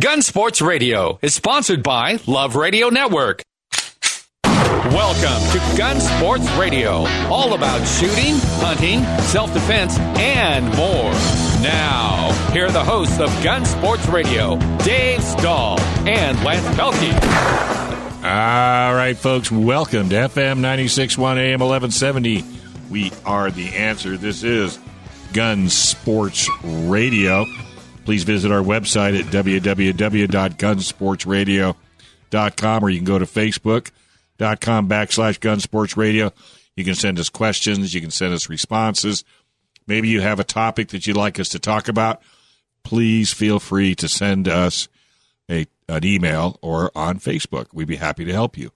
Gun Sports Radio is sponsored by Love Radio Network. Welcome to Gun Sports Radio, all about shooting, hunting, self defense, and more. Now, here are the hosts of Gun Sports Radio, Dave Stahl and Lance Pelkey. All right, folks, welcome to FM 961 AM 1170. We are the answer. This is Gun Sports Radio. Please visit our website at www.gunsportsradio.com or you can go to facebook.com backslash gunsportsradio. You can send us questions. You can send us responses. Maybe you have a topic that you'd like us to talk about. Please feel free to send us a, an email or on Facebook. We'd be happy to help you.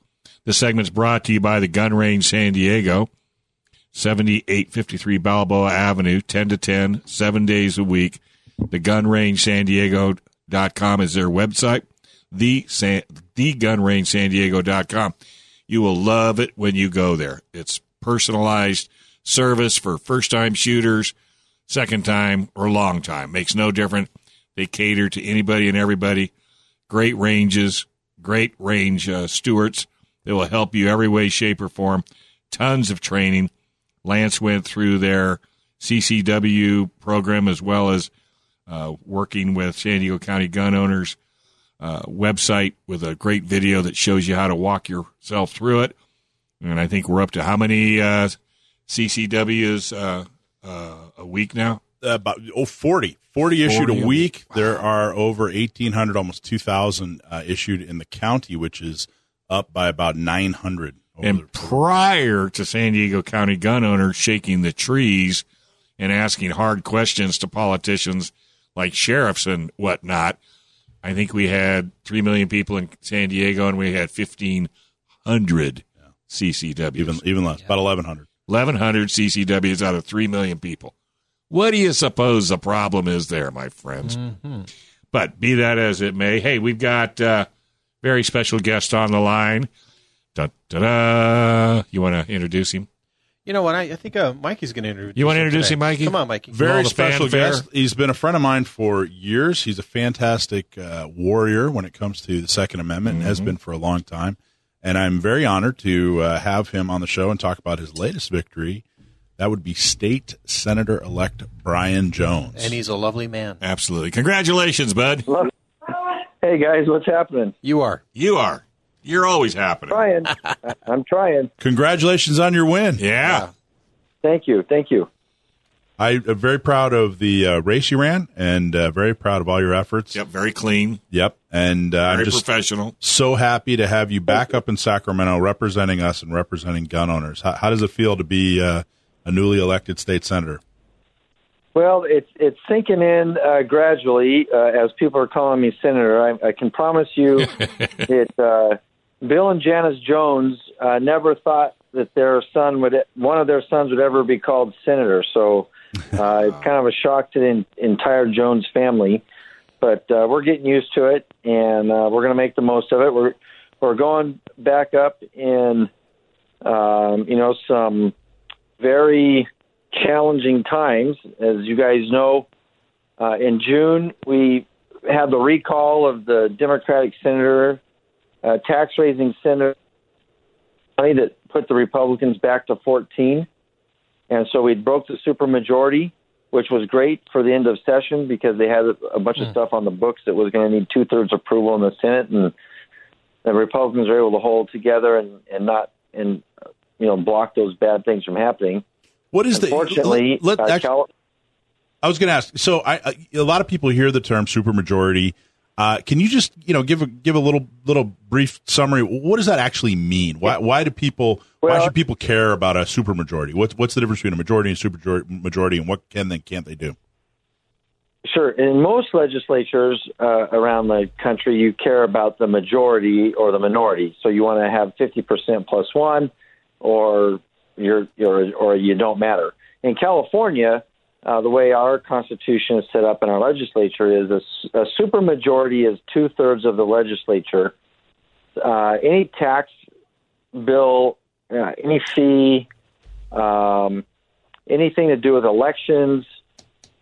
This segment's brought to you by the Gun Range San Diego, 7853 Balboa Avenue, 10 to 10, seven days a week. The Gun Range San Diego.com is their website. The, San, the Gun Range San Diego.com. You will love it when you go there. It's personalized service for first time shooters, second time, or long time. Makes no difference. They cater to anybody and everybody. Great ranges, great range uh, stewards. They will help you every way, shape, or form. Tons of training. Lance went through their CCW program as well as uh, working with San Diego County gun owners uh, website with a great video that shows you how to walk yourself through it. And I think we're up to how many uh, CCWs uh, uh, a week now? Uh, about oh, 40. 40 issued 40 a week. Wow. There are over 1,800, almost 2,000 issued in the county, which is up by about 900. And prior to San Diego County gun owners shaking the trees and asking hard questions to politicians like sheriffs and whatnot, I think we had 3 million people in San Diego and we had 1,500 yeah. CCWs. Even, even less, yeah. about 1,100. 1,100 CCWs out of 3 million people. What do you suppose the problem is there, my friends? Mm-hmm. But be that as it may, hey, we've got uh, very special guest on the line. Da, da, da. You want to introduce him? You know what? I, I think uh, Mikey's going to introduce. You want to introduce him, Mikey? Come on, Mikey. Very special fanfare. guest. He's been a friend of mine for years. He's a fantastic uh, warrior when it comes to the Second Amendment, mm-hmm. and has mm-hmm. been for a long time. And I'm very honored to uh, have him on the show and talk about his latest victory. That would be State Senator elect Brian Jones. And he's a lovely man. Absolutely. Congratulations, bud. Hey, guys, what's happening? You are. You are. You're always happening. Trying. I'm trying. Congratulations on your win. Yeah. yeah. Thank you. Thank you. I am very proud of the uh, race you ran, and uh, very proud of all your efforts. Yep, very clean. Yep, and uh, very I'm just professional. So happy to have you back up in Sacramento, representing us and representing gun owners. How, how does it feel to be uh, a newly elected state senator? Well, it's it's sinking in uh, gradually uh, as people are calling me senator. I, I can promise you, it Bill and Janice Jones uh, never thought that their son would, one of their sons would ever be called senator. So uh, it's kind of a shock to the in, entire Jones family. But uh, we're getting used to it, and uh, we're going to make the most of it. We're we're going back up in, um, you know, some very challenging times, as you guys know. Uh, in June, we had the recall of the Democratic senator uh, tax raising senator money that put the Republicans back to 14. And so we broke the supermajority, which was great for the end of session because they had a bunch mm. of hmm. stuff on the books that was going to need two thirds approval in the Senate, and the Republicans were able to hold together and, and not and you know block those bad things from happening. What is Unfortunately, the? Let, uh, I was going to ask. So, I, I, a lot of people hear the term supermajority uh, can you just you know give a give a little little brief summary? What does that actually mean? Why why do people well, why should people care about a supermajority? What's what's the difference between a majority and super majority, and what can they can't they do? Sure. In most legislatures uh, around the country, you care about the majority or the minority. So you want to have fifty percent plus one, or you're, you're or you don't matter. In California, uh, the way our Constitution is set up in our legislature is a, a supermajority is two thirds of the legislature. Uh, any tax bill, uh, any fee, um, anything to do with elections,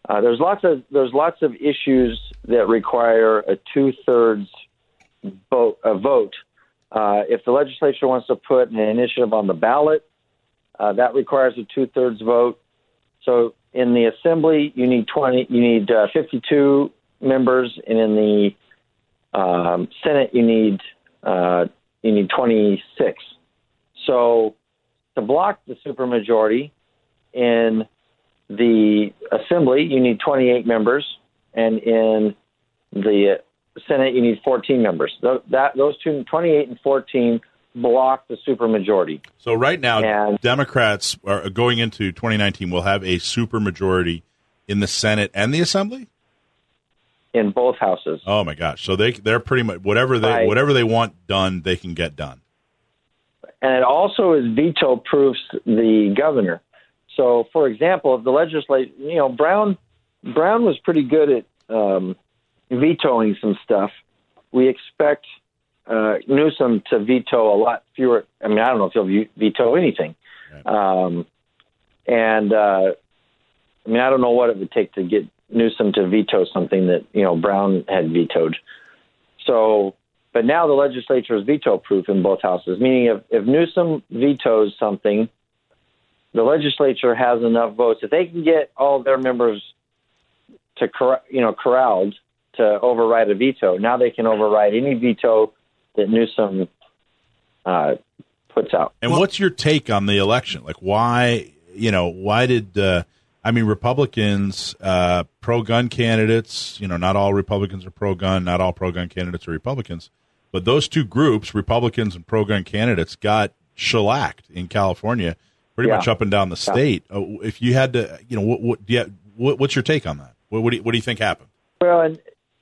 uh, there's lots of there's lots of issues that require a two thirds vote. A vote. Uh, if the legislature wants to put an initiative on the ballot, uh, that requires a two thirds vote. So in the assembly, you need twenty. You need uh, fifty two members, and in the um, Senate, you need uh, you need twenty six. So to block the supermajority in the assembly, you need 28 members, and in the Senate, you need 14 members. Th- that those two, 28 and 14, block the supermajority. So right now, And- Democrats are going into 2019 will have a supermajority in the Senate and the Assembly. in both houses. Oh my gosh! So they they're pretty much whatever they Right. whatever they want done, they can get done. and it also is veto proofs the governor. So, for example, if the legislature, you know, Brown Brown was pretty good at um, vetoing some stuff. We expect uh, Newsom to veto a lot fewer. I mean, I don't know if he'll veto anything. Um, and uh, I mean, I don't know what it would take to get Newsom to veto something that you know Brown had vetoed. So, but now the legislature is veto proof in both houses, meaning if, if Newsom vetoes something, the legislature has enough votes. If they can get all their members to you know corralled to override a veto, now they can override any veto that Newsom uh, puts out. And what's your take on the election? Like, why you know why did uh, I mean Republicans uh, pro gun candidates? You know, not all Republicans are pro gun. Not all pro gun candidates are Republicans. But those two groups, Republicans and pro gun candidates, got shellacked in California, pretty Yeah. much up and down the state. Uh, if you had to, you know, what, what, do you, what what's your take on that? What, what, do you, what do you think happened? Well, and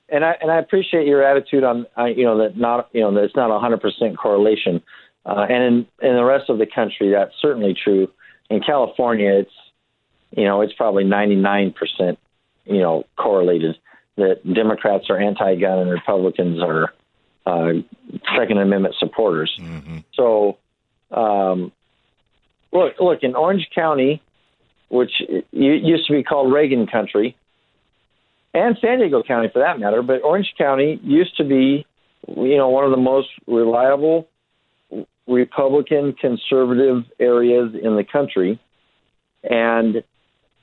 and I and I appreciate your attitude on uh, you know that not you know that it's not a hundred percent correlation, uh, and in in the rest of the country that's certainly true. In California, it's you know it's probably ninety nine percent you know correlated that Democrats are anti-gun and Republicans are uh, Second Amendment supporters. So, um, look, look in Orange County, which used to be called Reagan Country and San Diego County for that matter. But Orange County used to be, you know, one of the most reliable Republican conservative areas in the country. And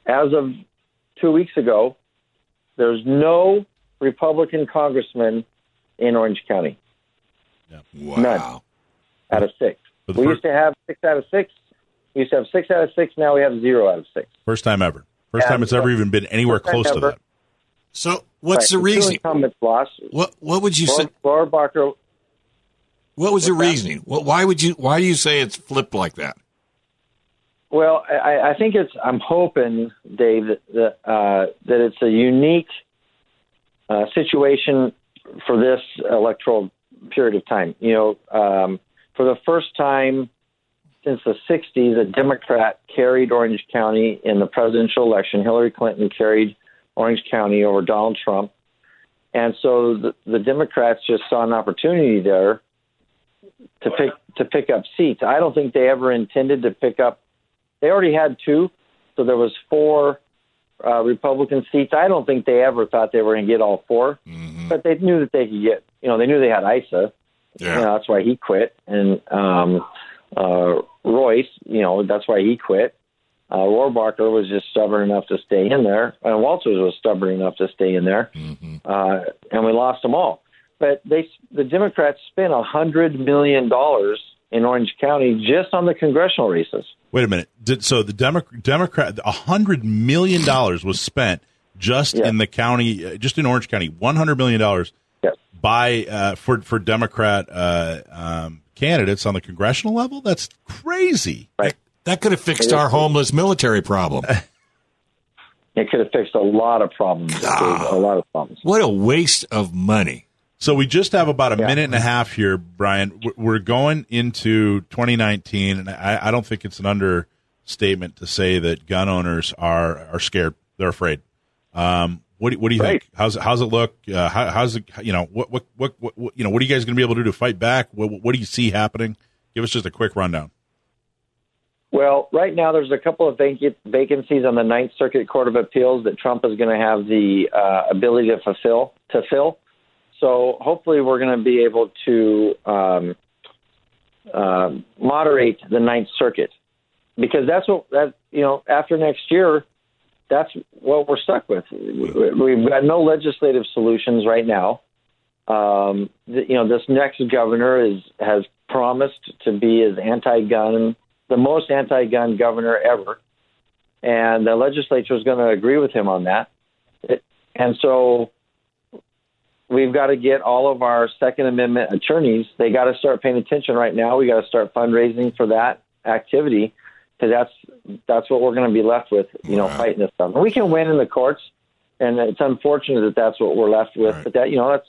as of two weeks ago, there's no Republican congressman in Orange County Wow. out of six. We used to have six out of six. We used to have six out of six. Now we have zero out of six. First time ever. First time it's ever uh, even been anywhere close to ever. that. So what's Right. the Two reasoning? incumbents lost. What what would you say? Laura What was the reasoning? What, why would you? Why do you say it's flipped like that? Well, I, I think it's. I'm hoping, Dave, that that, uh, that it's a unique uh, situation for this electoral period of time. You know, um, for the first time since the '60s, a Democrat carried Orange County in the presidential election. Hillary Clinton carried Orange County over Donald Trump, and so the, the Democrats just saw an opportunity there to pick to pick up seats. I don't think they ever intended to pick up they already had two, so there was four uh, Republican seats. I don't think they ever thought they were going to get all 4 but they knew that they could get. You know, they knew they had Issa. Yeah. You know, that's why he quit, and um, uh, Royce. You know, that's why he quit. Uh, Rohrabacher was just stubborn enough to stay in there, and Walters was stubborn enough to stay in there, uh, and we lost them all. But they, the Democrats spent a hundred million dollars in Orange County just on the congressional races. Wait a minute. Did, so the Demo- Democrat, a hundred million dollars was spent just Yeah. in the county, uh, just in Orange County, one hundred million dollars Yes. by uh, for for Democrat uh, um, candidates on the congressional level. That's crazy. Right. That could have fixed our homeless military problem. It could have fixed a lot of problems. Dave, a lot of problems. What a waste of money. So we just have about a Yeah. minute and a half here, Brian. We're- We're going into 2019, and I, I don't think it's an understatement to say that gun owners are are scared. They're afraid. Um, what do, what do you Right. think? How's how's it look? Uh, how, how's it? You know what, what what what what you know? What are you guys going to be able to do to fight back? What what do you see happening? Give us just a quick rundown. Well, right now there's a couple of vac- vacancies on the Ninth Circuit Court of Appeals that Trump is going to have the uh, ability to fulfill to fill. So hopefully we're going to be able to um, uh, moderate the Ninth Circuit because that's what that you know after next year that's what we're stuck with. We've got no legislative solutions right now. Um, you know, this next governor is has promised to be as anti-gun, the most anti-gun governor ever, and the legislature is going to agree with him on that. It, and so, we've got to get all of our Second Amendment attorneys. They got to start paying attention right now. We got to start fundraising for that activity because that's that's what we're going to be left with. You know, Wow. fighting this stuff. And we can win in the courts, and it's unfortunate that that's what we're left with. Right. But that you know, that's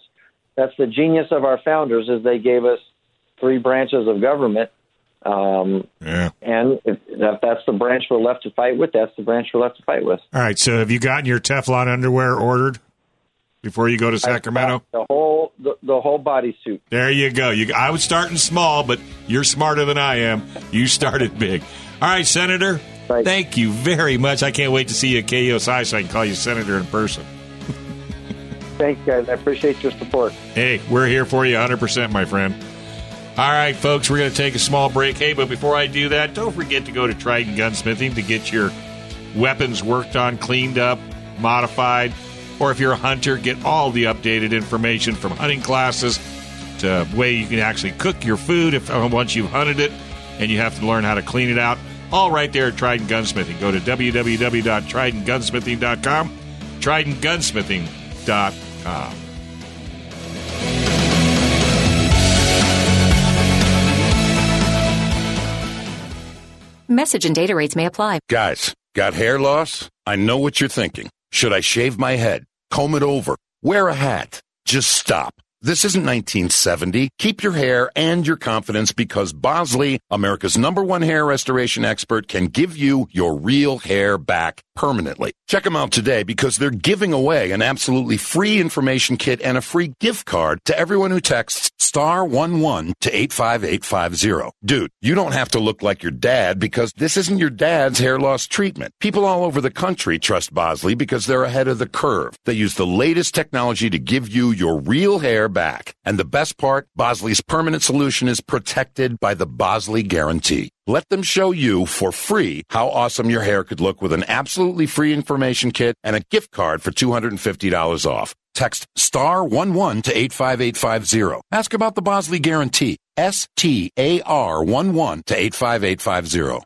that's the genius of our founders is they gave us three branches of government. Um, Yeah. and if that, that's the branch we're left to fight with, that's the branch we're left to fight with. All right. So have you gotten your Teflon underwear ordered before you go to Sacramento? The whole the, the whole bodysuit. There you go. You, I was starting small, but you're smarter than I am. You started big. All right, Senator. Right. Thank you very much. I can't wait to see you at KOSI so I can call you Senator in person. Thanks, guys. I appreciate your support. Hey, we're here for you 100%, my friend. All right, folks, we're going to take a small break. Hey, but before I do that, don't forget to go to Trident Gunsmithing to get your weapons worked on, cleaned up, modified, or if you're a hunter, get all the updated information from hunting classes to way you can actually cook your food if uh, once you've hunted it and you have to learn how to clean it out. All right there at Trident Gunsmithing. Go to www.tridentgunsmithing.com. TridentGunsmithing.com. Message and data rates may apply. Guys, got hair loss? I know what you're thinking. Should I shave my head? Comb it over? Wear a hat? Just stop. This isn't 1970. Keep your hair and your confidence because Bosley, America's number one hair restoration expert, can give you your real hair back permanently. Check them out today because they're giving away an absolutely free information kit and a free gift card to everyone who texts star 11 to 85850. Dude, you don't have to look like your dad because this isn't your dad's hair loss treatment. People all over the country trust Bosley because they're ahead of the curve. They use the latest technology to give you your real hair back. And the best part, Bosley's permanent solution is protected by the Bosley guarantee. Let them show you for free how awesome your hair could look with an absolutely free information kit and a gift card for $250 off. Text star 11 to 85850. Ask about the Bosley guarantee. S T A R 11 to 85850.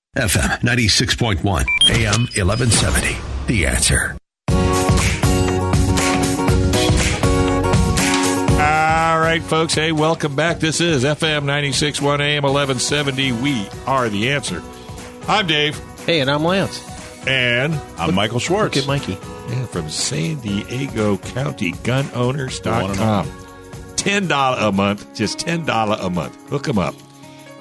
FM 96.1, AM 1170. The answer. All right, folks. Hey, welcome back. This is FM 96.1 AM 1170. We are the answer. I'm Dave, Hey, and I'm Lance. and I'm Michael Schwartz. Look at Mikey. yeah, from San Diego County Gunowners.com. $10 a month, just $10 a month. Hook them up.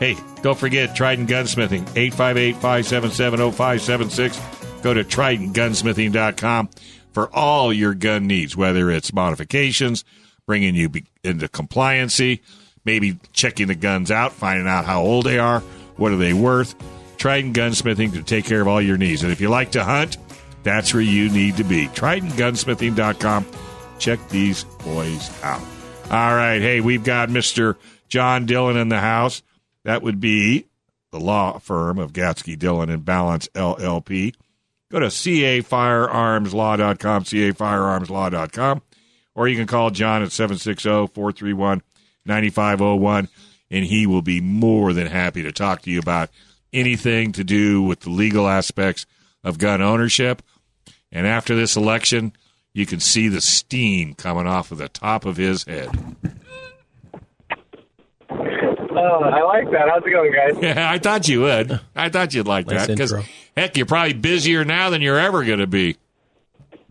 Hey, don't forget Trident Gunsmithing, 858 577 0576. Go to TridentGunsmithing.com for all your gun needs, whether it's modifications, bringing you into compliancy, maybe checking the guns out, finding out how old they are, what are they worth. Trident Gunsmithing to take care of all your needs. And if you like to hunt, that's where you need to be. TridentGunsmithing.com. Check these boys out. All right. Hey, we've got Mr. John Dillon in the house. That would be the law firm of Gatzke, Dillon, and Ballance LLP. Go to cafirearmslaw.com, cafirearmslaw.com, or you can call John at 760 431 9501, and he will be more than happy to talk to you about anything to do with the legal aspects of gun ownership. And after this election, you can see the steam coming off of the top of his head. Oh, I like that. How's it going, guys? Yeah, I thought you would. I thought you'd like Nice that because heck, you're probably busier now than you're ever going to be.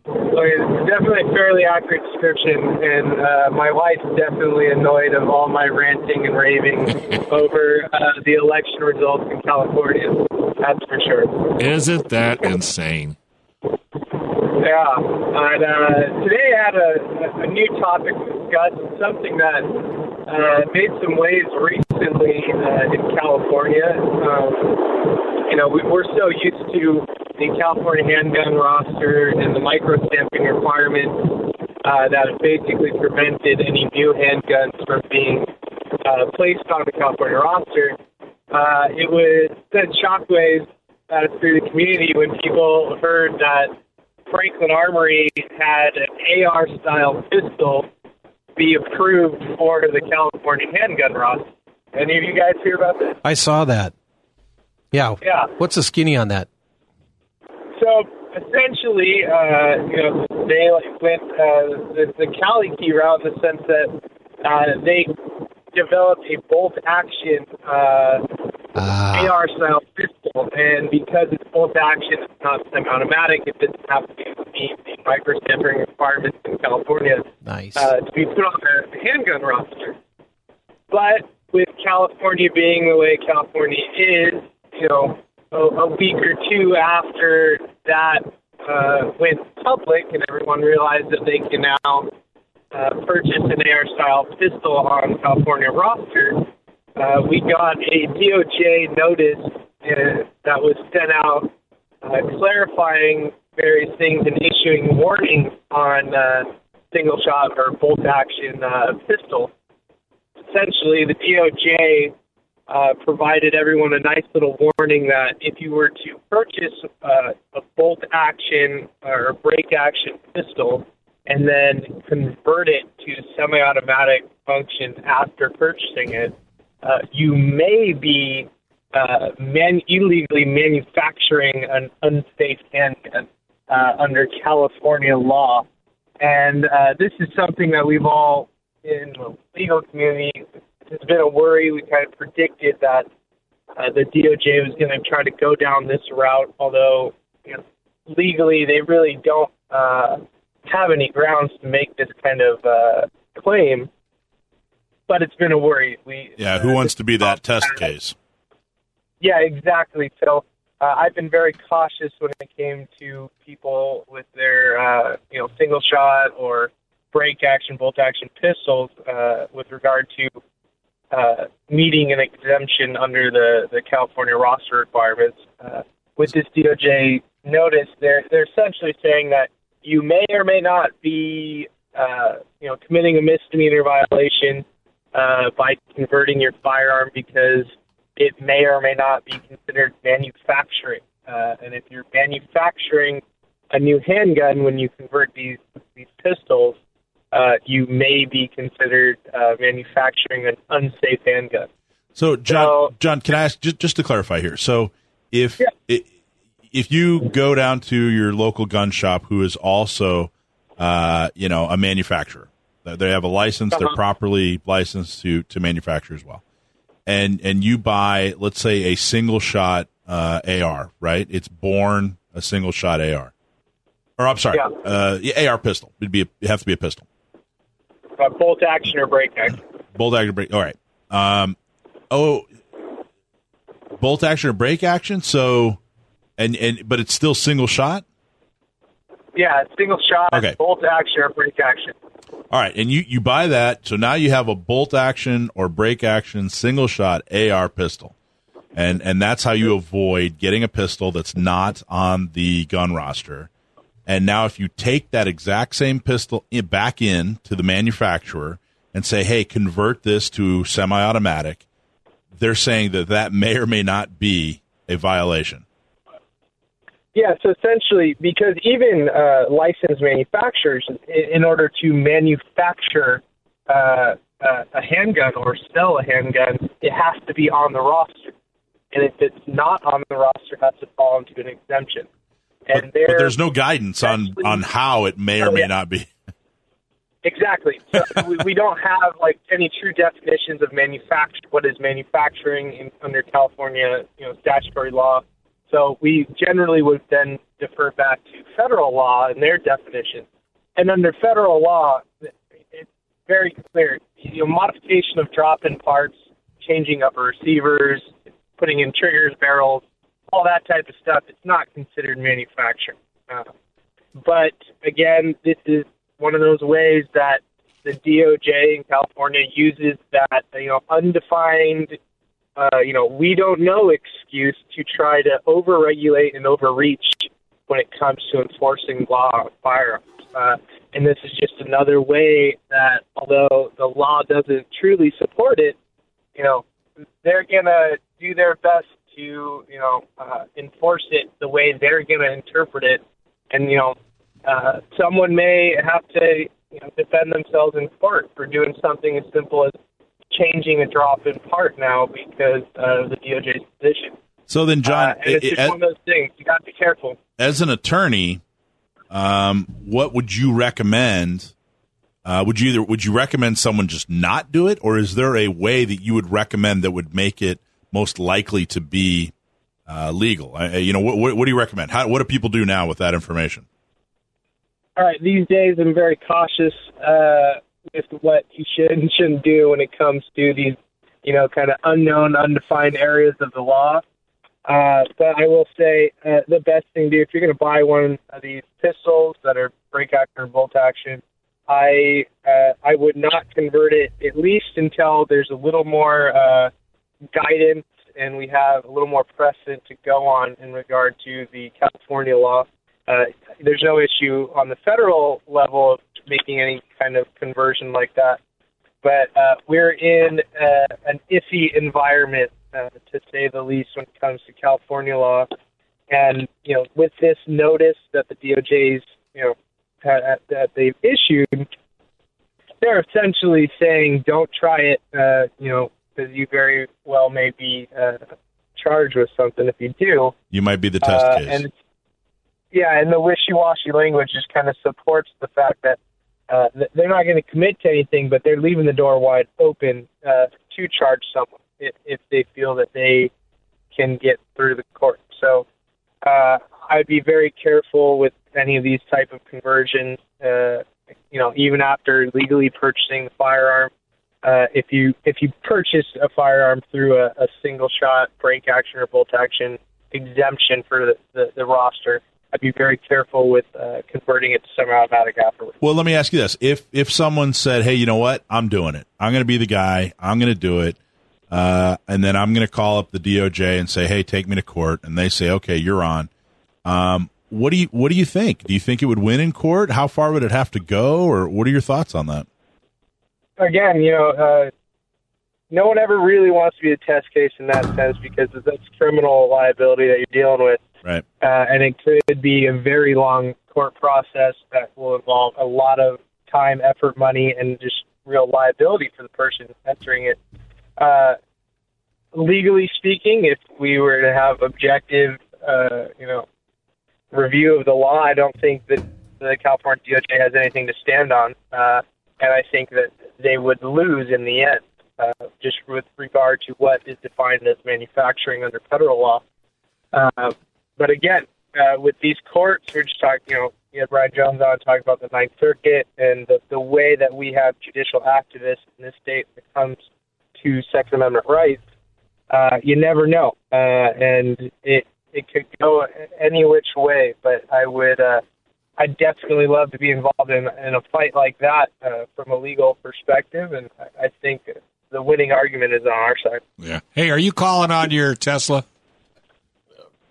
Okay, it's definitely a fairly accurate description, and uh, my wife's definitely annoyed of all my ranting and raving over uh, the election results in California. That's for sure. Isn't that insane? Yeah, and uh, today I had a, a new topic to discuss, something that uh, made some waves recently uh, in California. Um, you know, we, we're so used to the California handgun roster and the micro stamping requirements uh, that basically prevented any new handguns from being uh, placed on the California roster. Uh, it was sent shockwaves uh, through the community when people heard that Franklin Armory had an AR style pistol be approved for the California handgun roster. Any of you guys hear about this? I saw that. Yeah. Yeah. What's the skinny on that? So essentially, uh, you know, they like went uh, the, the Cali key route in the sense that uh, they developed a bolt action uh, AR style pistol, and because it's bolt action, it's not semi-automatic. It doesn't have to meet the micro stamping requirements in California Nice. uh, to be put on the handgun roster. But with California being the way California is, you know, a, a week or two after that uh, went public and everyone realized that they can now uh, purchase an AR style pistol on California roster, uh, we got a DOJ notice uh, that was sent out uh, clarifying various things and issuing warnings on uh, single shot or bolt action uh. Essentially, the DOJ uh, provided everyone a nice little warning that if you were to purchase uh, a bolt action or break action pistol and then convert it to semi automatic function after purchasing it, uh, you may be uh, man- illegally manufacturing an unsafe handgun uh, under California law. And uh, this is something that we've all, in the legal community, has been a worry. We kind of predicted that uh, the DOJ was going to try to go down this route, although you know, legally they really don't uh, have any grounds to make this kind of uh, claim. But it's been a worry. We Yeah, who wants to be that test case? yeah, exactly, So Uh, I've been very cautious when it came to people with their, uh, you know, single shot or break action, bolt action pistols uh, with regard to uh, meeting an exemption under the, the California roster requirements. Uh, with this DOJ notice, they're they're essentially saying that you may or may not be, uh, you know, committing a misdemeanor violation uh, by converting your firearm because it may or may not be considered manufacturing. Uh, and if you're manufacturing a new handgun when you convert these these pistols, uh, you may be considered uh, manufacturing an unsafe handgun. So, John, John, can I ask just just to clarify here? So, if i if you go down to your local gun shop, who is also, uh, you know, a manufacturer, they- have a license, they're Uh-huh. properly licensed to to manufacture as well, and and you buy, let's say, a single shot uh, AR, right? It's born a single shot AR, or I'm sorry, Yeah. uh, AR pistol. It'd be a, it have to be a pistol. Uh, bolt action or break action. Bolt action break. All right. Um, oh, bolt action or break action. So, and and but it's still single shot. Yeah, single shot, Okay. bolt action or break action. All right, and you you buy that. So now you have a bolt action or break action single shot AR pistol, and and that's how you avoid getting a pistol that's not on the gun roster. And now, if you take that exact same pistol in, back in to the manufacturer and say, "Hey, convert this to semi-automatic," they're saying that that may or may not be a violation. Yeah, so essentially, because even uh, licensed manufacturers, in, order to manufacture uh, uh, a handgun or sell a handgun, it has to be on the roster. And if it's not on the roster, it has to fall into an exemption. And But there, there's no guidance on on how it may or Oh, may yeah. not be. Exactly. So we, we don't have like any true definitions of manufacture. What is manufacturing in, under California, you know, statutory law? So we generally would then defer back to federal law and their definition. And under federal law, it's very clear. You know, modification of drop-in parts, changing upper receivers, putting in triggers, barrels, all that type of stuff. It's not considered manufacturing. Uh, but again, this is one of those ways that the DOJ in California uses that you know undefined, uh, you know, we don't know excuse to try to overregulate and overreach when it comes to enforcing law on firearms. Uh, and this is just another way that, although the law doesn't truly support it, you know, they're gonna do their best to, you know, uh, enforce it the way they're gonna interpret it. And you know, uh, someone may have to, you know, defend themselves in court for doing something as simple as changing a drop-in part now because of the DOJ's position. So then, John, uh, and it's i- just i- one of those things. You got to be careful. as an attorney, um, what would you recommend? Uh, would you either would you recommend someone just not do it, or is there a way that you would recommend that would make it most likely to be uh, legal? Uh, you know, what, what, what do you recommend? How, what do people do now with that information? All right, these days I'm very cautious uh, with what you should and shouldn't do when it comes to these, you know, kind of unknown, undefined areas of the law. Uh, but I will say uh, the best thing to do if you're going to buy one of these pistols that are break action or bolt action, I uh, I would not convert it at least until there's a little more uh, guidance and we have a little more precedent to go on in regard to the California law. Uh, there's no issue on the federal level of making any kind of conversion like that, but uh, we're in uh, an iffy environment, uh, to say the least, when it comes to California law. And you know, with this notice that the DOJ's you know ha- that they've issued, they're essentially saying, "Don't try it," uh, you know, because you very well may be uh, charged with something if you do. You might be the test Uh, case. And yeah, and the wishy-washy language just kind of supports the fact that uh, they're not going to commit to anything, but they're leaving the door wide open uh, to charge someone if, if they feel that they can get through the court. So uh, I'd be very careful with any of these type of conversions. Uh, you know, even after legally purchasing the firearm, uh, if you if you purchase a firearm through a, a single shot break action or bolt action exemption for the, the, the roster, I'd be very careful with uh, converting it to semi-automatic afterwards. Well, let me ask you this: if if someone said, "Hey, you know what? I'm doing it. I'm going to be the guy. I'm going to do it," uh, and then I'm going to call up the DOJ and say, "Hey, take me to court," and they say, "Okay, you're on." Um, what do you what do you think? Do you think it would win in court? How far would it have to go, or what are your thoughts on that? Again, you know, uh, no one ever really wants to be a test case in that sense because that's criminal liability that you're dealing with. Right. uh, and it could be a very long court process that will involve a lot of time, effort, money, and just real liability for the person entering it. Uh, legally speaking, if we were to have objective, uh, you know, review of the law, I don't think that the California DOJ has anything to stand on, uh, and I think that they would lose in the end, uh, just with regard to what is defined as manufacturing under federal law. Uh, but again, uh, with these courts, we're just talking, you know, you had Brian Jones on talking about the Ninth Circuit and the, the way that we have judicial activists in this state when it comes to Second Amendment rights. Uh, you never know, uh, and it it could go any which way. But I would, uh, I definitely love to be involved in in a fight like that uh, from a legal perspective, and I, I think the winning argument is on our side. Yeah. Hey, are you calling on your Tesla?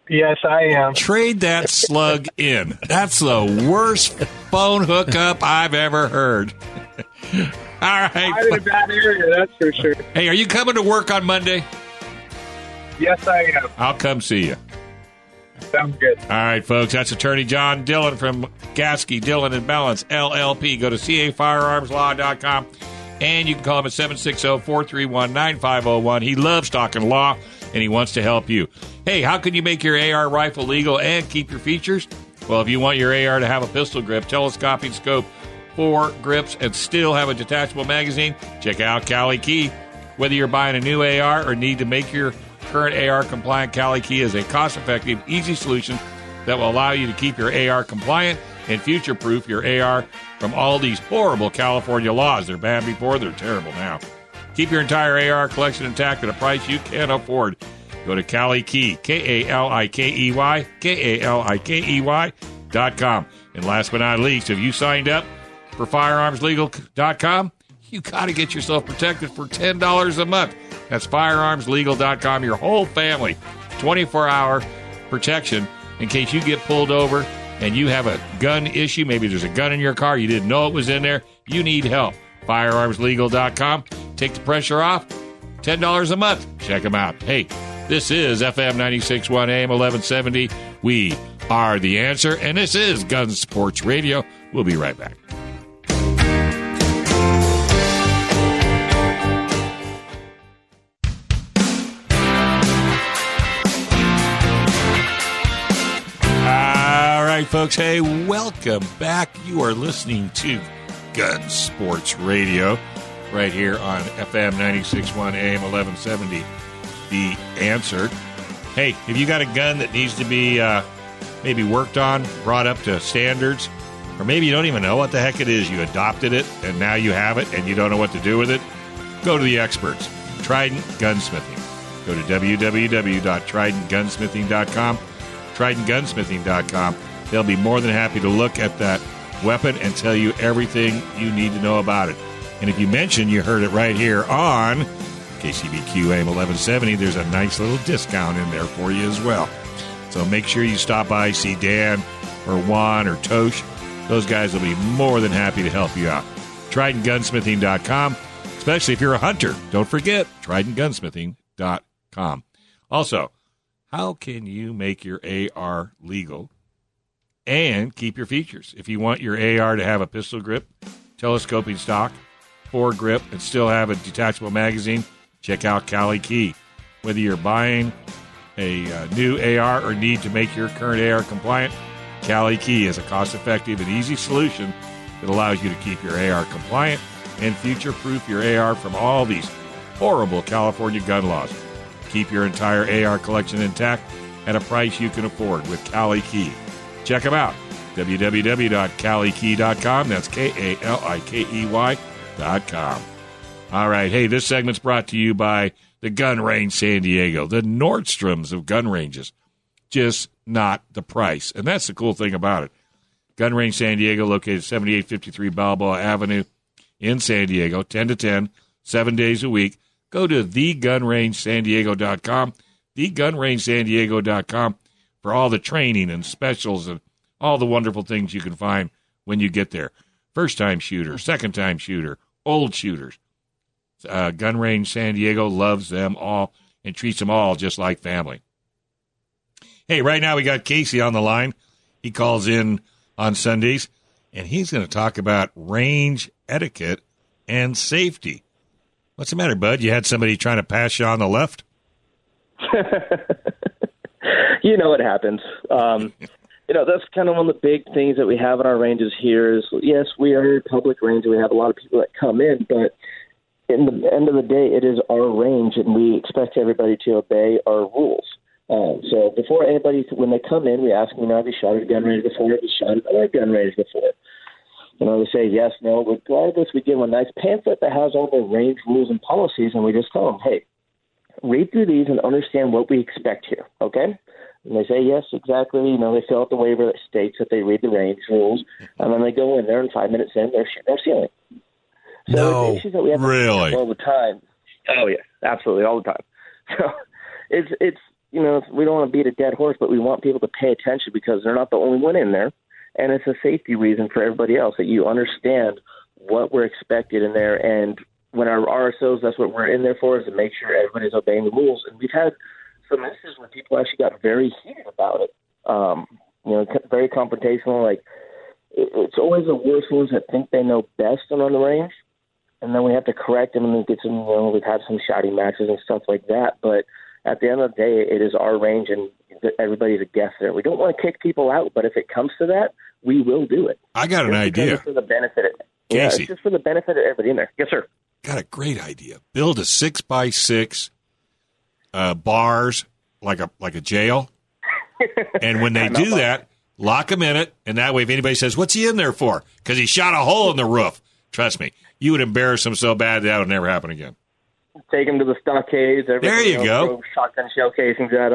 Yes, I am. Trade that slug in. That's the worst phone hookup I've ever heard. All right. I'm in a bad area, that's for sure. Hey, are you coming to work on Monday? Yes, I am. I'll come see you. Sounds good. All right, folks. That's Attorney John Dillon from Gatzke Dillon and Ballance LLP. Go to cafirearmslaw.com and you can call him at 760 431 9501. He loves talking law and he wants to help you. Hey, how can you make your AR rifle legal and keep your features? Well, if you want your AR to have a pistol grip, telescoping scope, fore grips, and still have a detachable magazine, check out Kali Key. Whether you're buying a new AR or need to make your current AR compliant, Kali Key is a cost effective, easy solution that will allow you to keep your AR compliant and future proof your AR from all these horrible California laws. They're bad before, they're terrible now. Keep your entire AR collection intact at a price you can afford. Go to Kali Key, K A L I K E Y, K A L I K E Y dot com. And last but not least, have you signed up for firearmslegal.com? You got to get yourself protected for $10 a month. That's firearmslegal.com. Your whole family, 24 hour protection in case you get pulled over and you have a gun issue. Maybe there's a gun in your car. You didn't know it was in there. You need help. Firearmslegal.com. Take the pressure off. $10 a month. Check them out. Hey, this is FM 961 AM 1170. We are the answer, and this is Gun Sports Radio. We'll be right back. All right, folks. Hey, welcome back. You are listening to Gun Sports Radio right here on FM 961 AM 1170. The answer. Hey, if you got a gun that needs to be uh, maybe worked on, brought up to standards, or maybe you don't even know what the heck it is, you adopted it and now you have it and you don't know what to do with it, go to the experts. Trident Gunsmithing. Go to www.tridentgunsmithing.com tridentgunsmithing.com. They'll be more than happy to look at that weapon and tell you everything you need to know about it. And if you mention you heard it right here on KCBQ AM 1170, there's a nice little discount in there for you as well. So make sure you stop by, see Dan or Juan or Tosh. Those guys will be more than happy to help you out. TridentGunsmithing.com, especially if you're a hunter. Don't forget, TridentGunsmithing.com. Also, how can you make your AR legal and keep your features? If you want your AR to have a pistol grip, telescoping stock, fore grip, and still have a detachable magazine, check out Kali Key. Whether you're buying a uh, new AR or need to make your current AR compliant, Kali Key is a cost effective and easy solution that allows you to keep your AR compliant and future proof your AR from all these horrible California gun laws. Keep your entire AR collection intact at a price you can afford with Kali Key. Check them out. www.calikey.com. That's K A L I K E Y.com. All right. Hey, this segment's brought to you by the Gun Range San Diego, the Nordstroms of gun ranges. Just not the price. And that's the cool thing about it. Gun Range San Diego, located 7853 Balboa Avenue in San Diego, 10 to 10, seven days a week. Go to thegunrangesandiego.com, thegunrangesandiego.com for all the training and specials and all the wonderful things you can find when you get there. First time shooter, second time shooter, old shooters. Uh, Gun Range San Diego loves them all and treats them all just like family. Hey, right now we got Casey on the line. He calls in on Sundays, and he's going to talk about range etiquette and safety. What's the matter, bud? You had somebody trying to pass you on the left? you know what happens. Um, you know, that's kind of one of the big things that we have in our ranges here is, yes, we are a public range and we have a lot of people that come in, but in the end of the day, it is our range and we expect everybody to obey our rules. Um, so before anybody, when they come in, we ask them, you know, have you shot at a gun range before? Have you shot a gun range before? You know, they say yes, no. Regardless, we give them a nice pamphlet that has all the range rules and policies, and we just tell them, hey, read through these and understand what we expect here, okay? And they say yes, exactly. You know, they fill out the waiver that states that they read the range rules, and then they go in there, and five minutes in, they're shooting our ceiling. So No, it's issues that we have really? all the time. Oh yeah, absolutely, all the time. So it's it's you know we don't want to beat a dead horse, but we want people to pay attention because they're not the only one in there, and it's a safety reason for everybody else that you understand what we're expected in there. And when our RSOs, that's what we're in there for, is to make sure everybody's obeying the rules. And we've had some instances where people actually got very heated about it. Um, you know, very confrontational. Like it, it's always the worst ones that think they know best and on the range, and then we have to correct them and then get some. You know, we've had some shouting matches and stuff like that. But at the end of the day, it is our range, and everybody's a guest there. We don't want to kick people out, but if it comes to that, we will do it. I got an Just idea. for the benefit. Of, yeah, it's just for the benefit of everybody in there. Yes, sir. Got a great idea. Build a six by six uh, bars like a like a jail, and when they do that, lock them in it, and that way, if anybody says, "What's he in there for?" Because he shot a hole in the roof. Trust me, you would embarrass him so bad that would never happen again. take him to the stockades. There you else, go. Shotgun shell casings at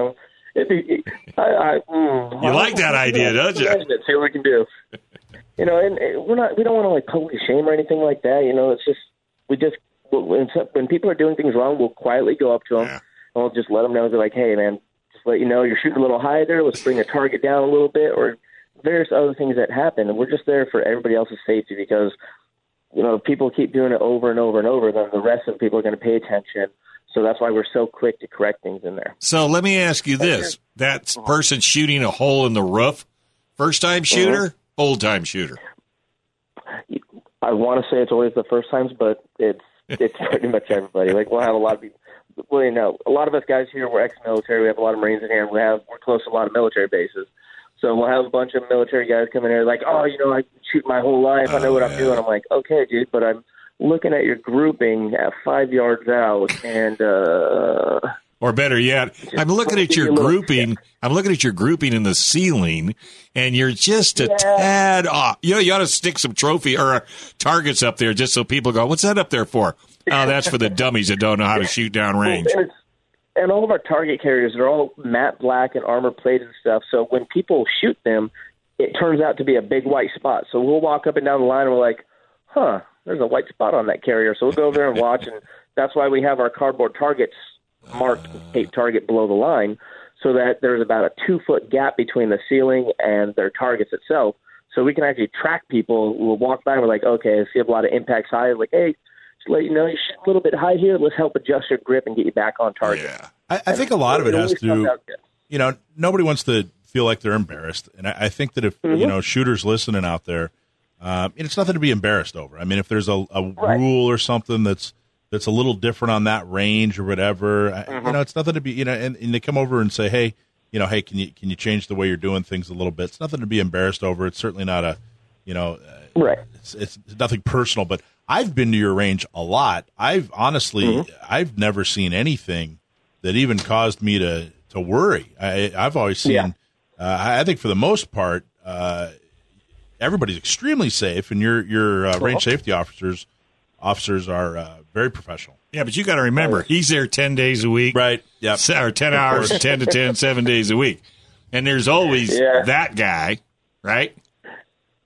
it, I, I, mm, You like that idea, don't you? See what we can do. You know, and, and we're not. We don't want to like publicly shame or anything like that. You know, it's just we just when when people are doing things wrong, we'll quietly go up to them and we'll just let them know. They're like, hey, man, just let you know you're shooting a little high there. Let's bring the target down a little bit, or various other things that happen. And we're just there for everybody else's safety because you know, if people keep doing it over and over and over, then the rest of the people are going to pay attention. So that's why we're so quick to correct things in there. So let me ask you this: that person shooting a hole in the roof, first time mm-hmm. shooter, old time shooter. I want to say it's always the first times, but it's it's pretty much everybody. Like we'll have a lot of people. Well, you know, a lot of us guys here we're ex-military. We have a lot of Marines in here. and We have we're close to a lot of military bases. So we'll have a bunch of military guys come in here like, oh, you know, I can shoot my whole life. I know what I'm doing. I'm like, okay, dude, but I'm looking at your grouping at five yards out, and uh, Or better yet, I'm looking at your grouping. I'm looking at your grouping in the ceiling, and you're just a tad off. You know, you ought to stick some trophy or targets up there just so people go, "What's that up there for?" Oh, that's for the dummies that don't know how to shoot down range. And, and all of our target carriers are all matte black and armor plated and stuff. So when people shoot them, it turns out to be a big white spot. So we'll walk up and down the line and we're like, huh, there's a white spot on that carrier. So we'll go over there and watch. And that's why we have our cardboard targets marked tape target below the line so that there's about a two foot gap between the ceiling and their targets itself. So we can actually track people. We'll walk by and we're like, okay, I see a lot of impacts high. Like, hey, let you know you shoot a little bit high here. Let's help adjust your grip and get you back on target. I, I think a lot of it has to, you know, nobody wants to feel like they're embarrassed, and I, I think that if Mm-hmm. you know shooters listening out there, um, it's nothing to be embarrassed over. I mean, if there's a, a rule or something that's that's a little different on that range or whatever, Mm-hmm. you know, it's nothing to be, you know, and, and they come over and say, hey, you know, hey, can you can you change the way you're doing things a little bit? It's nothing to be embarrassed over. It's certainly not a, you know, uh, right. It's, it's nothing personal, but I've been to your range a lot. I've honestly, Mm-hmm. I've never seen anything that even caused me to to worry. I, I've always seen. Yeah. Uh, I I think for the most part, uh, everybody's extremely safe, and your your uh, range safety officers officers are uh, very professional. Yeah, but you got to remember, he's there ten days a week, right? Yeah, or ten hours, ten to 10, seven days a week, and there's always Yeah. that guy, right?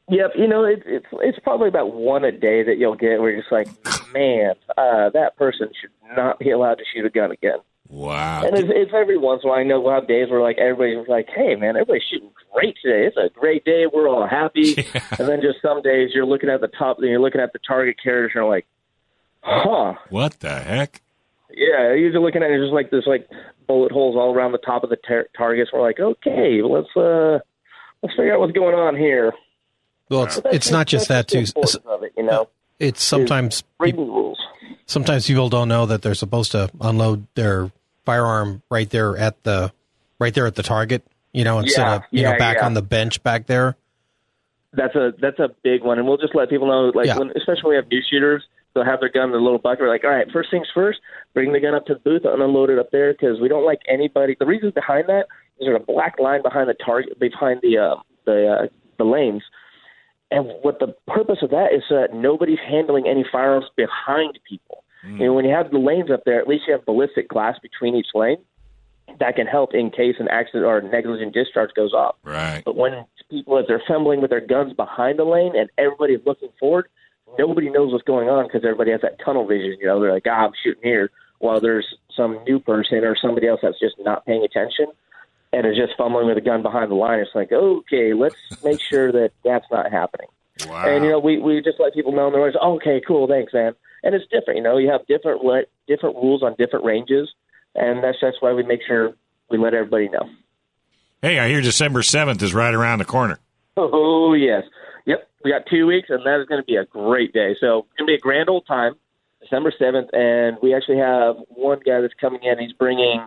Yep, you know it's it's it's probably about one a day that you'll get where you're just like, man, uh, that person should not be allowed to shoot a gun again. Wow. And it's, it's every once in a while. I know we'll have days where like everybody's like, hey man, everybody's shooting great today. It's a great day. We're all happy. And then just some days you're looking at the top, and you're looking at the target carriers, and you're like, huh. What the heck? Yeah, you're just looking at it, just like there's like bullet holes all around the top of the tar- targets. We're like, okay, let's uh, let's figure out what's going on here. Well, it's, it's not just that too. it, you know. It's sometimes Reading rules. sometimes people don't know that they're supposed to unload their firearm right there at the right there at the target. You know, instead Yeah, of you yeah, know back yeah. on the bench back there. That's a that's a big one, and we'll just let people know, like, when, especially when we have new shooters, they'll have their gun in the little bucket. We're like, all right, first things first, bring the gun up to the booth and unload it up there because we don't like anybody. The reason behind that is there's a black line behind the target, behind the uh, the uh, the lanes, and what the purpose of that is so that nobody's handling any firearms behind people. You know, when you have the lanes up there, at least you have ballistic glass between each lane that can help in case an accident or negligent discharge goes off. Right. But when people, as they're fumbling with their guns behind the lane and everybody's looking forward, nobody knows what's going on because everybody has that tunnel vision. You know, they're like, ah, I'm shooting here, while there's some new person or somebody else that's just not paying attention and is just fumbling with a gun behind the line. It's like, okay, let's make sure that that's not happening. Wow. And you know, we we just let people know. And they're always, oh, okay, cool, thanks, man. And it's different. You know, you have different different rules on different ranges, and that's that's why we make sure we let everybody know. Hey, I hear December 7th is right around the corner. Oh yes, yep. We got two weeks, and that is going to be a great day. So it's going to be a grand old time, December seventh, and we actually have one guy that's coming in. He's bringing.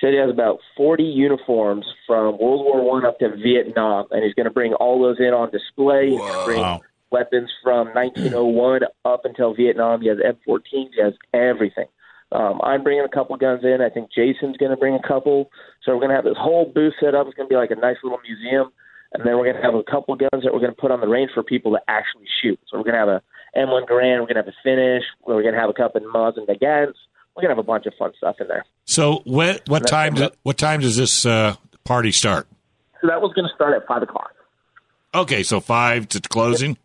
Said he has about forty uniforms from World War One up to Vietnam, and he's going to bring all those in on display. He's going to bring Wow. weapons from 1901 up until Vietnam. He has M14s. He has everything. Um, I'm bringing a couple guns in. I think Jason's going to bring a couple. So we're going to have this whole booth set up. It's going to be like a nice little museum. And then we're going to have a couple guns that we're going to put on the range for people to actually shoot. So we're going to have a M1 Garand. We're going to have a Finnish. We're going to have a couple Mosin Nagants. We're going to have a bunch of fun stuff in there. So what what time do, what time does this uh, party start? So that was going to start at 5 o'clock. Okay, so 5 to closing.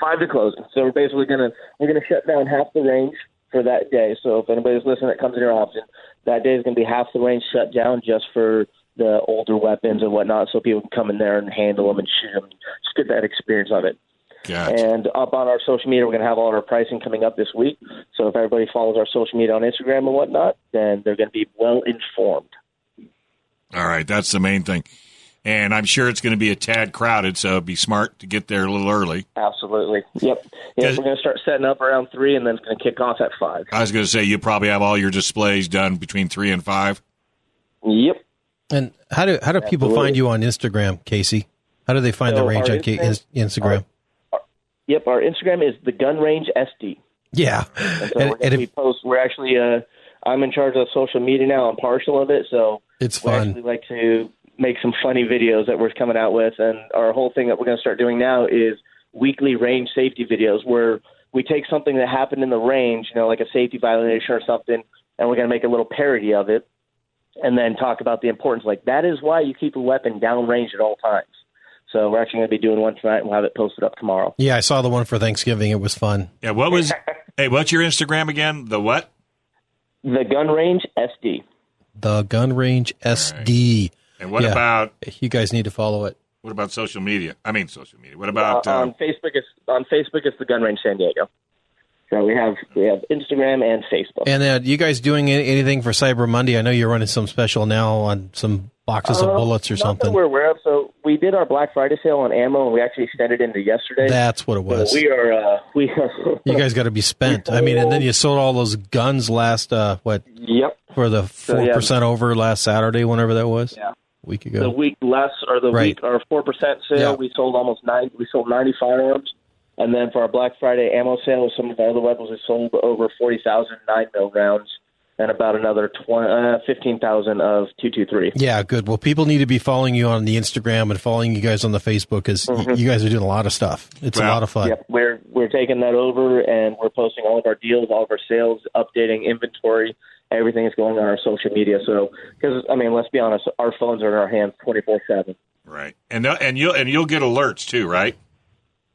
five to closing. So we're basically gonna we're gonna shut down half the range for that day. So if anybody's listening that comes in your option, that day is gonna be half the range shut down just for the older weapons and whatnot, so people can come in there and handle them and shoot them, just get that experience of it. Gotcha. And up on our social media, we're going to have all our pricing coming up this week. So if everybody follows our social media on Instagram and whatnot, then they're going to be well informed. All right, that's the main thing. And I'm sure it's going to be a tad crowded, so be smart to get there a little early. Absolutely. Yep. Yeah, Does- we're going to start setting up around three, and then it's going to kick off at five. I was going to say you probably have all your displays done between 3 and 5. Yep. And how do how do people find you on Instagram, Casey? How do they find So the range on Ca- Instagram- Instagram? Yep. Our Instagram is the Gun Range SD. yeah, And so and, we're, and we if, post. We're actually. Uh, I'm in charge of social media now. I'm partial of it, so it's we fun. We like to make some funny videos that we're coming out with. And our whole thing that we're going to start doing now is weekly range safety videos where we take something that happened in the range, you know, like a safety violation or something, and we're going to make a little parody of it, and then talk about the importance. Like that is why you keep a weapon downrange at all times. So we're actually going to be doing one tonight, and we'll have it posted up tomorrow. Yeah, I saw the one for Thanksgiving. It was fun. Yeah, what was Hey, what's your Instagram again? The what? The Gun Range SD. The Gun Range SD. And what Yeah. about You guys need to follow it. what about social media? I mean social media. What about uh, uh, on Facebook? Is on Facebook. It's the Gun Range San Diego. So we have we have Instagram and Facebook. And uh, you guys doing anything for Cyber Monday? I know you're running some special now on some boxes of Uh, bullets or something. we're aware of. So we did our Black Friday sale on ammo, and we actually extended into yesterday. That's what it So was. we are uh, we are. You guys got to be spent. I mean, and then you sold all those guns last uh what Yep. for the So, four yeah. percent over last Saturday, whenever that was. Yeah. a week ago. The week less or the Right. week or four percent sale, Yeah. we sold almost nine. We sold ninety firearms, and then for our Black Friday ammo sale with some of our other weapons, we sold over forty thousand nine mil rounds, and about another 20, uh, fifteen thousand of two two three. Yeah, good. Well, people need to be following you on the Instagram and following you guys on the Facebook because you guys are doing a lot of stuff. It's a lot of fun. Yep, we're we're taking that over and we're posting all of our deals, all of our sales, updating inventory. Everything is going on our social media. So, because I mean, let's be honest, our phones are in our hands twenty four seven. right? And they'll- and you'll and you'll get alerts too, right?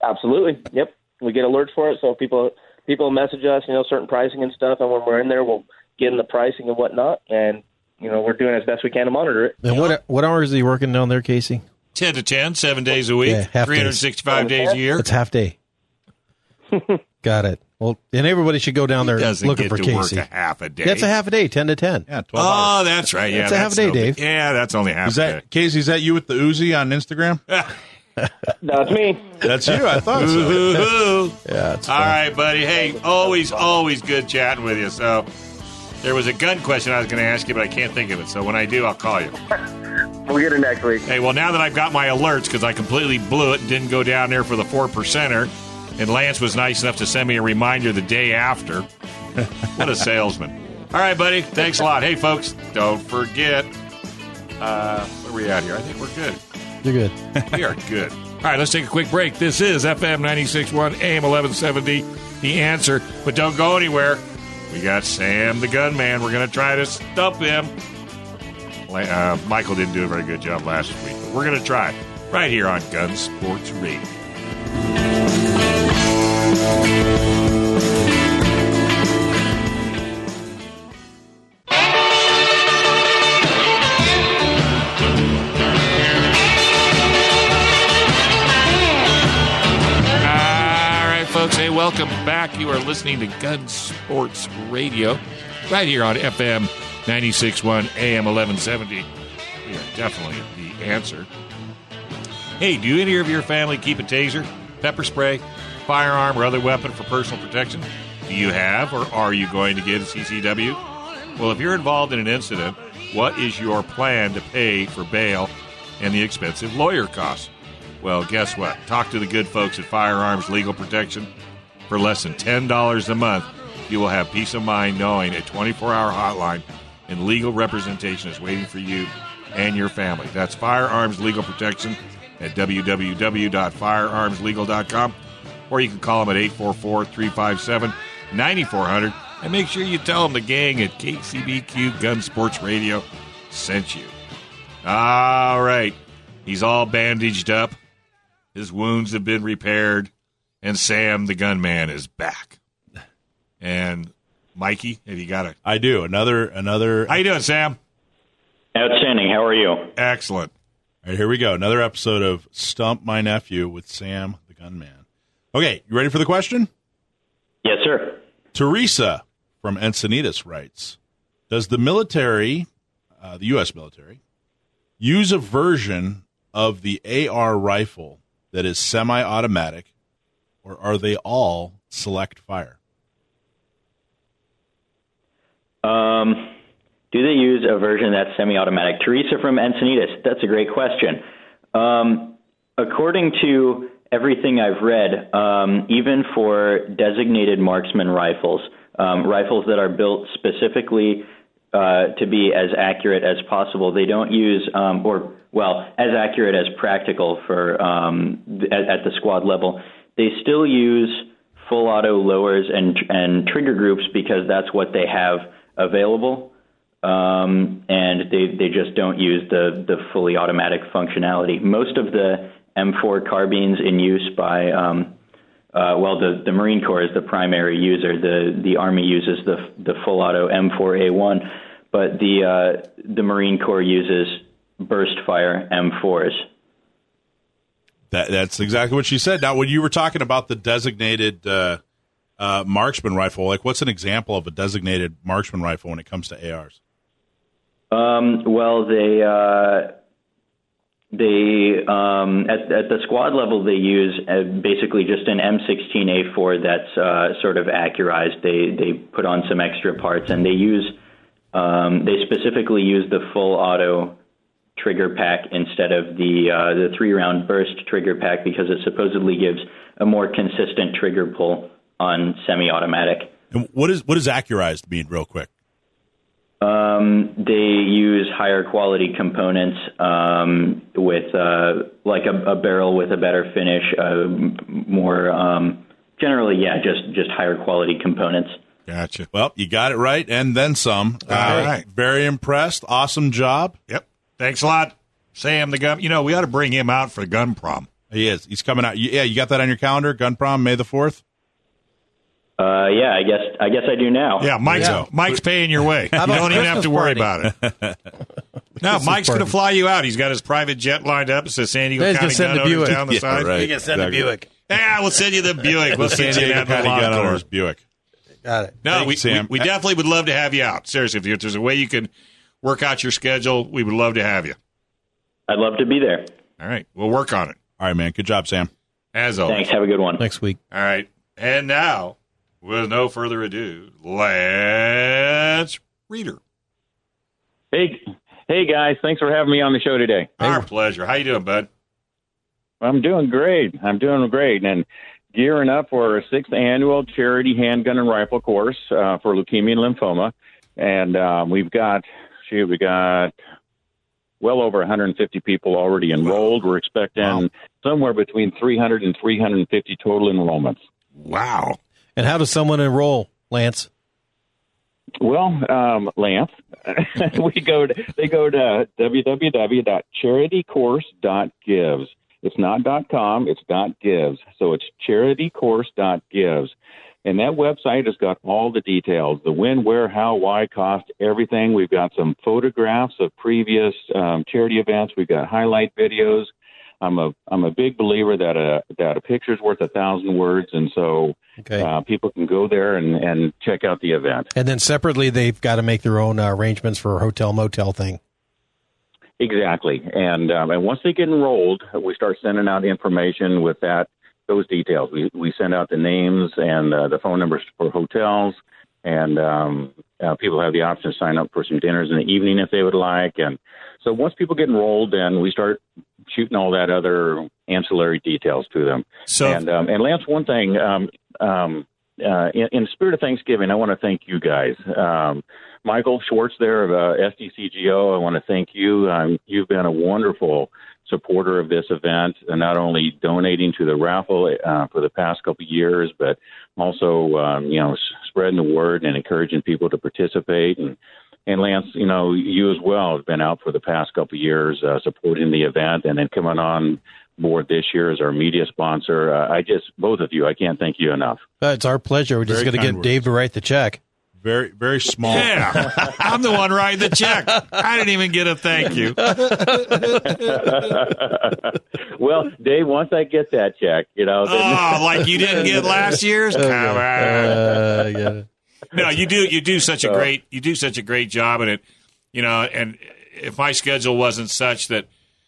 Absolutely. Yep, we get alerts for it. So people people message us, you know, certain pricing and stuff, and when we're in there, we'll get in the pricing and whatnot, and you know, we're doing as best we can to monitor it. And what what hours are you working down there, Casey? 10 to 10, seven days a week, Yeah, half days. 365 days a year. It's half day. Got it. Well, and everybody should go down there looking get for to Casey. work a half a day. That's a half a day, ten to ten. Yeah, 12 hours. Oh, that's right. Yeah, That's a half a day, no big- Dave. Yeah, that's only half Is a that Casey? Is that you with the Uzi on Instagram? That's me. That's you. I thought so. Yeah, it's All buddy. Hey, always, always good chatting with you. So, there was a gun question I was going to ask you, but I can't think of it. So when I do, I'll call you. We'll get it next week. Hey, well, now that I've got my alerts because I completely blew it and didn't go down there for the four percenter, and Lance was nice enough to send me a reminder the day after. what a salesman! All right, buddy. Thanks a lot. Hey, folks, don't forget. Uh, where are we at here? I think we're good. You're good. We are good. All right, let's take a quick break. This is FM 96.1 AM 1170, The Answer. But don't go anywhere. We got Sam the Gunman. We're going to try to stump him. Uh, Michael didn't do a very good job last week, but we're going to try right here on Gun Sports Radio. Welcome back. You are listening to Gun Sports Radio right here on FM 96.1 AM 1170. We are definitely the answer. Hey, do any of your family keep a taser, pepper spray, firearm, or other weapon for personal protection? Do you have or are you going to get a CCW? Well, if you're involved in an incident, what is your plan to pay for bail and the expensive lawyer costs? Well, guess what? Talk to the good folks at Firearms Legal Protection. For less than $10 a month, you will have peace of mind knowing a 24 hour hotline and legal representation is waiting for you and your family. That's Firearms Legal Protection at www.firearmslegal.com or you can call them at 844 357 9400 and make sure you tell them the gang at KCBQ Gun Sports Radio sent you. All right. He's all bandaged up. His wounds have been repaired. And Sam, the gunman, is back. And Mikey, have you got a? I do. Another, another. How you doing, Sam? Outstanding. How are you? Excellent. All right, here we go. Another episode of Stump My Nephew with Sam, the gunman. Okay, you ready for the question? Yes, sir. Teresa from Encinitas writes Does the military, uh, the U.S. military, use a version of the AR rifle that is semi automatic, or are they all select fire? Um, do they use a version that's semi automatic? Teresa from Encinitas, that's a great question. Um, according to everything I've read, um, even for designated marksman rifles, um, rifles that are built specifically uh, to be as accurate as possible, they don't use, um, or well, as accurate as practical for um, at the squad level. They still use full auto lowers and and trigger groups because that's what they have available, um, and they they just don't use the the fully automatic functionality. Most of the M4 carbines in use by um, uh, well, the, the Marine Corps is the primary user. The the Army uses the the full auto M4A1, but the uh, the Marine Corps uses burst fire M4s. That that's exactly what she said. Now, when you were talking about the designated uh, uh, marksman rifle, like what's an example of a designated marksman rifle when it comes to ARs? Um, well, they uh, they um, at, at the squad level they use uh, basically just an M16A4 that's uh, sort of accurized. They they put on some extra parts and they use um, they specifically use the full auto trigger pack instead of the uh, the three round burst trigger pack because it supposedly gives a more consistent trigger pull on semi automatic. And what is what does accurized mean, real quick? Um, they use higher quality components um, with uh, like a, a, barrel with a better finish, uh, more um, generally, yeah, just just higher quality components. Gotcha. Well, you got it right, and then some. All uh, right. Very impressed. Awesome job. Yep. Thanks a lot, Sam. The gun. You know, we ought to bring him out for the gun prom. He is. He's coming out. Yeah, you got that on your calendar. Gun prom, May the fourth. Uh, yeah, I guess I guess I do now. Yeah, Mike's Yeah. Mike's paying your way. You don't even have to worry about it. No, Mike's going to fly you out. He's got his private jet lined up. It says San Diego he's County gonna send gun the Buick. down the Yeah, side. right. You can send a Exactly. Buick. Yeah, we'll send you the Buick. We'll send you Diego that County Gun Encore. Owners Buick. Got it. No, Thanks, we, Sam. we we definitely would love to have you out. Seriously, if there's a way you can work out your schedule, we would love to have you. I'd love to be there. All right, we'll work on it All right, man. Good job, Sam. as always. Thanks. Have a good one. Next week. All right, and now, with no further ado, let's read her. Hey, hey guys, thanks for having me on the show today. Our pleasure. How you doing, bud? I'm doing great. I'm doing great, and gearing up for our sixth annual charity handgun and rifle course uh, for leukemia and lymphoma. And um, we've got, shoot, we got well over 150 people already enrolled. We're expecting somewhere between 300 and 350 total enrollments. Wow. And how does someone enroll, Lance? Well, um, Lance, we go to, they go to www.charitycourse.gives. It's not .com, it's .gives. So it's charitycourse.gives. And that website has got all the details, the when, where, how, why, cost, everything. We've got some photographs of previous um, charity events. We've got highlight videos. I'm a I'm a big believer that a that a picture's worth a thousand words, and so Okay. uh, people can go there and and check out the event. And then separately, they've got to make their own uh, arrangements for a hotel motel thing. Exactly, and um, and once they get enrolled, we start sending out information with that those details. We we send out the names and uh, the phone numbers for hotels, and um, uh, people have the option to sign up for some dinners in the evening if they would like. And so once people get enrolled, then we start shooting all that other ancillary details to them. So- and um, and Lance, one thing. Um, um, uh, in, in the spirit of Thanksgiving, I want to thank you guys. Um, Michael Schwartz there of uh, SDCGO, I want to thank you. Um, you've been a wonderful supporter of this event, and not only donating to the raffle uh, for the past couple of years, but also um, you know spreading the word and encouraging people to participate. And and Lance, you know you as well have been out for the past couple of years uh, supporting the event, and then coming on board this year as our media sponsor. Uh, I just both of you, I can't thank you enough. Uh, it's our pleasure. We're just Very going to get words. Dave to write the check. Very, very small. Yeah, I'm the one writing the check. I didn't even get a thank you. well, Dave, once I get that check, you know. Then- Oh, like you didn't get last year's? Come on. Uh, yeah. No, you do. You do such a great. You do such a great job at it. You know, and if my schedule wasn't such that,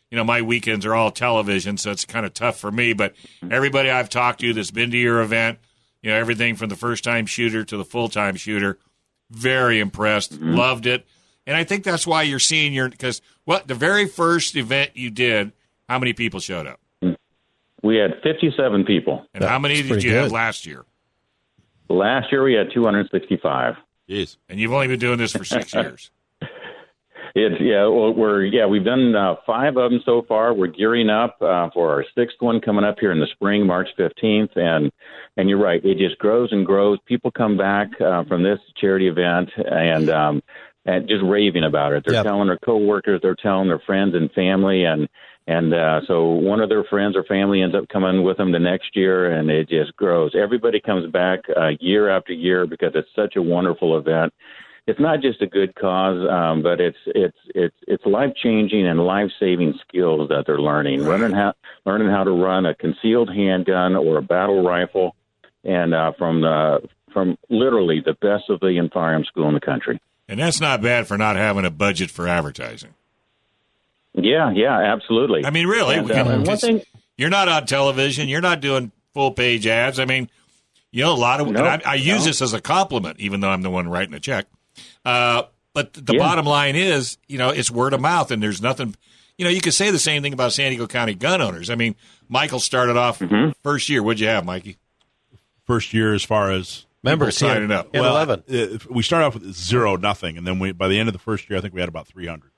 you know, my weekends are all television, so it's kind of tough for me. But everybody I've talked to that's been to your event, you know, everything from the first time shooter to the full time shooter, very impressed, mm-hmm. loved it, and I think that's why you're seeing your because what the very first event you did, how many people showed up, we had 57 people. and how many did pretty you have last year? Last year we had 265. Jeez. And you've only been doing this for six years. It's yeah, well, we're yeah, we've done uh, five of them so far. We're gearing up uh, for our sixth one coming up here in the spring, March fifteenth, and and you're right, it just grows and grows. People come back uh, from this charity event and um, and just raving about it. They're Yep. telling their coworkers, they're telling their friends and family, and and uh, so one of their friends or family ends up coming with them the next year, and it just grows. Everybody comes back uh, year after year because it's such a wonderful event it's not just a good cause, um, but it's it's it's it's life changing and life saving skills that they're learning. Learning how learning how to run a concealed handgun or a battle rifle, and uh, from the from literally the best civilian firearm school in the country. And that's not bad for not having a budget for advertising. Yeah, yeah, absolutely. I mean, really, And, uh, one thing, you're not on television. You're not doing full page ads. I mean, you know, a lot of. No, and I, I use no. this as a compliment, even though I'm the one writing the check. Uh, but the Yeah. bottom line is, you know, it's word of mouth, and there's nothing. You know, you could say the same thing about San Diego County gun owners. I mean, Michael started off Mm-hmm. first year. What'd you have, Mikey? First year as far as Members signing up. well, 11. uh, we started off with zero, nothing, and then we by the end of the first year, I think we had about 300,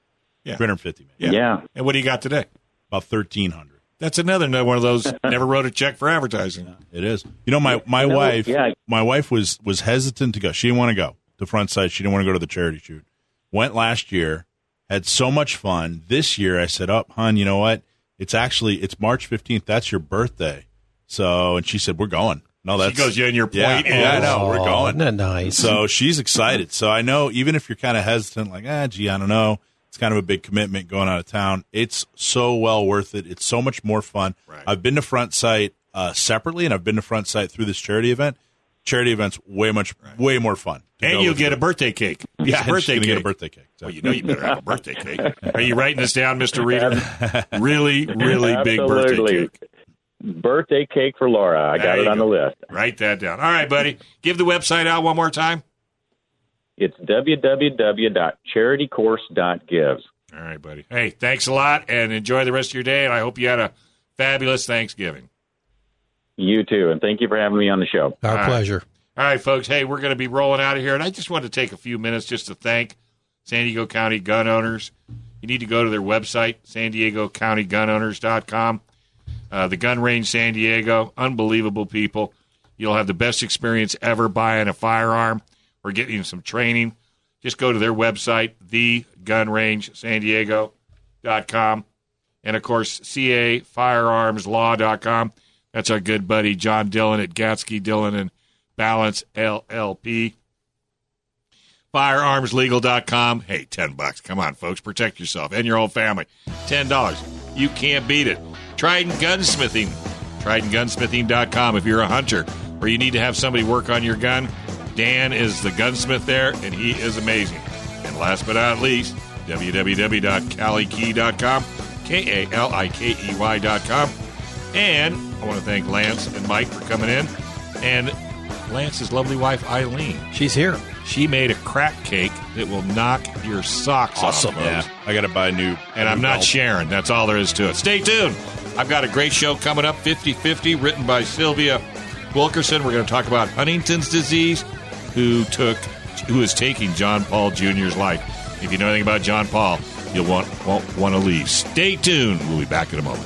Yeah. 350. Yeah. yeah, And what do you got today? about 1,300. That's another one of those never wrote a check for advertising. It is. You know, my my You know, wife, yeah. my wife was was hesitant to go. She didn't want to go to Front Sight. She didn't want to go to the charity shoot. Went last year, had so much fun. This year, I said, "Up, hon, you know what? It's actually it's March fifteenth. That's your birthday." So, and she said, "We're going." No, that's she goes, "Yeah, and your yeah, point yeah, I is- know we're Oh, going. Isn't that nice? So she's excited. So I know even if you're kind of hesitant, like, ah, gee, I don't know, it's kind of a big commitment going out of town. It's so well worth it. It's so much more fun. Right. I've been to Front Sight uh, separately, and I've been to Front Sight through this charity event. Charity events way much way more fun. And you'll get a birthday cake. Yeah, birthday cake. get a birthday cake. Well, you know you better have a birthday cake. Are you writing this down, Mr. Reader? Really, really big birthday cake. birthday cake for Laura. I There got it on go. the list. Write that down. All right, buddy. Give the website out one more time. It's www.charitycourse.gives. All right, buddy. Hey, thanks a lot and enjoy the rest of your day. And I hope you had a fabulous Thanksgiving. You too, and thank you for having me on the show. Our All right. pleasure. All right, folks. Hey, we're going to be rolling out of here. And I just want to take a few minutes just to thank San Diego County gun owners. You need to go to their website, san diego county gun owners.com. Uh, the gun range San Diego, unbelievable people. You'll have the best experience ever buying a firearm or getting some training. Just go to their website, thegunrangesandiego.com. And of course, cafirearmslaw.com. That's our good buddy John Dillon at Gatzke Dillon and Ballance LLP. Firearmslegal.com. Hey, 10 bucks. Come on, folks. Protect yourself and your whole family. $10. You can't beat it. Trident Gunsmithing. TridentGunsmithing.com if you're a hunter or you need to have somebody work on your gun. Dan is the gunsmith there, and he is amazing. And last but not least, www.kalikey.com, K A L I K E Y.com. And I want to thank Lance and Mike for coming in. And Lance's lovely wife, Eileen. She's here. She made a crack cake that will knock your socks Awesome. off. Yeah. I got to buy a new. And I'm not sharing. That's all there is to it. Stay tuned. I've got a great show coming up 50 50, written by Sylvia Wilkerson. We're going to talk about Huntington's disease, who took, who is taking John Paul Jr.'s life. If you know anything about John Paul, you'll want, won't want to leave. Stay tuned. We'll be back in a moment.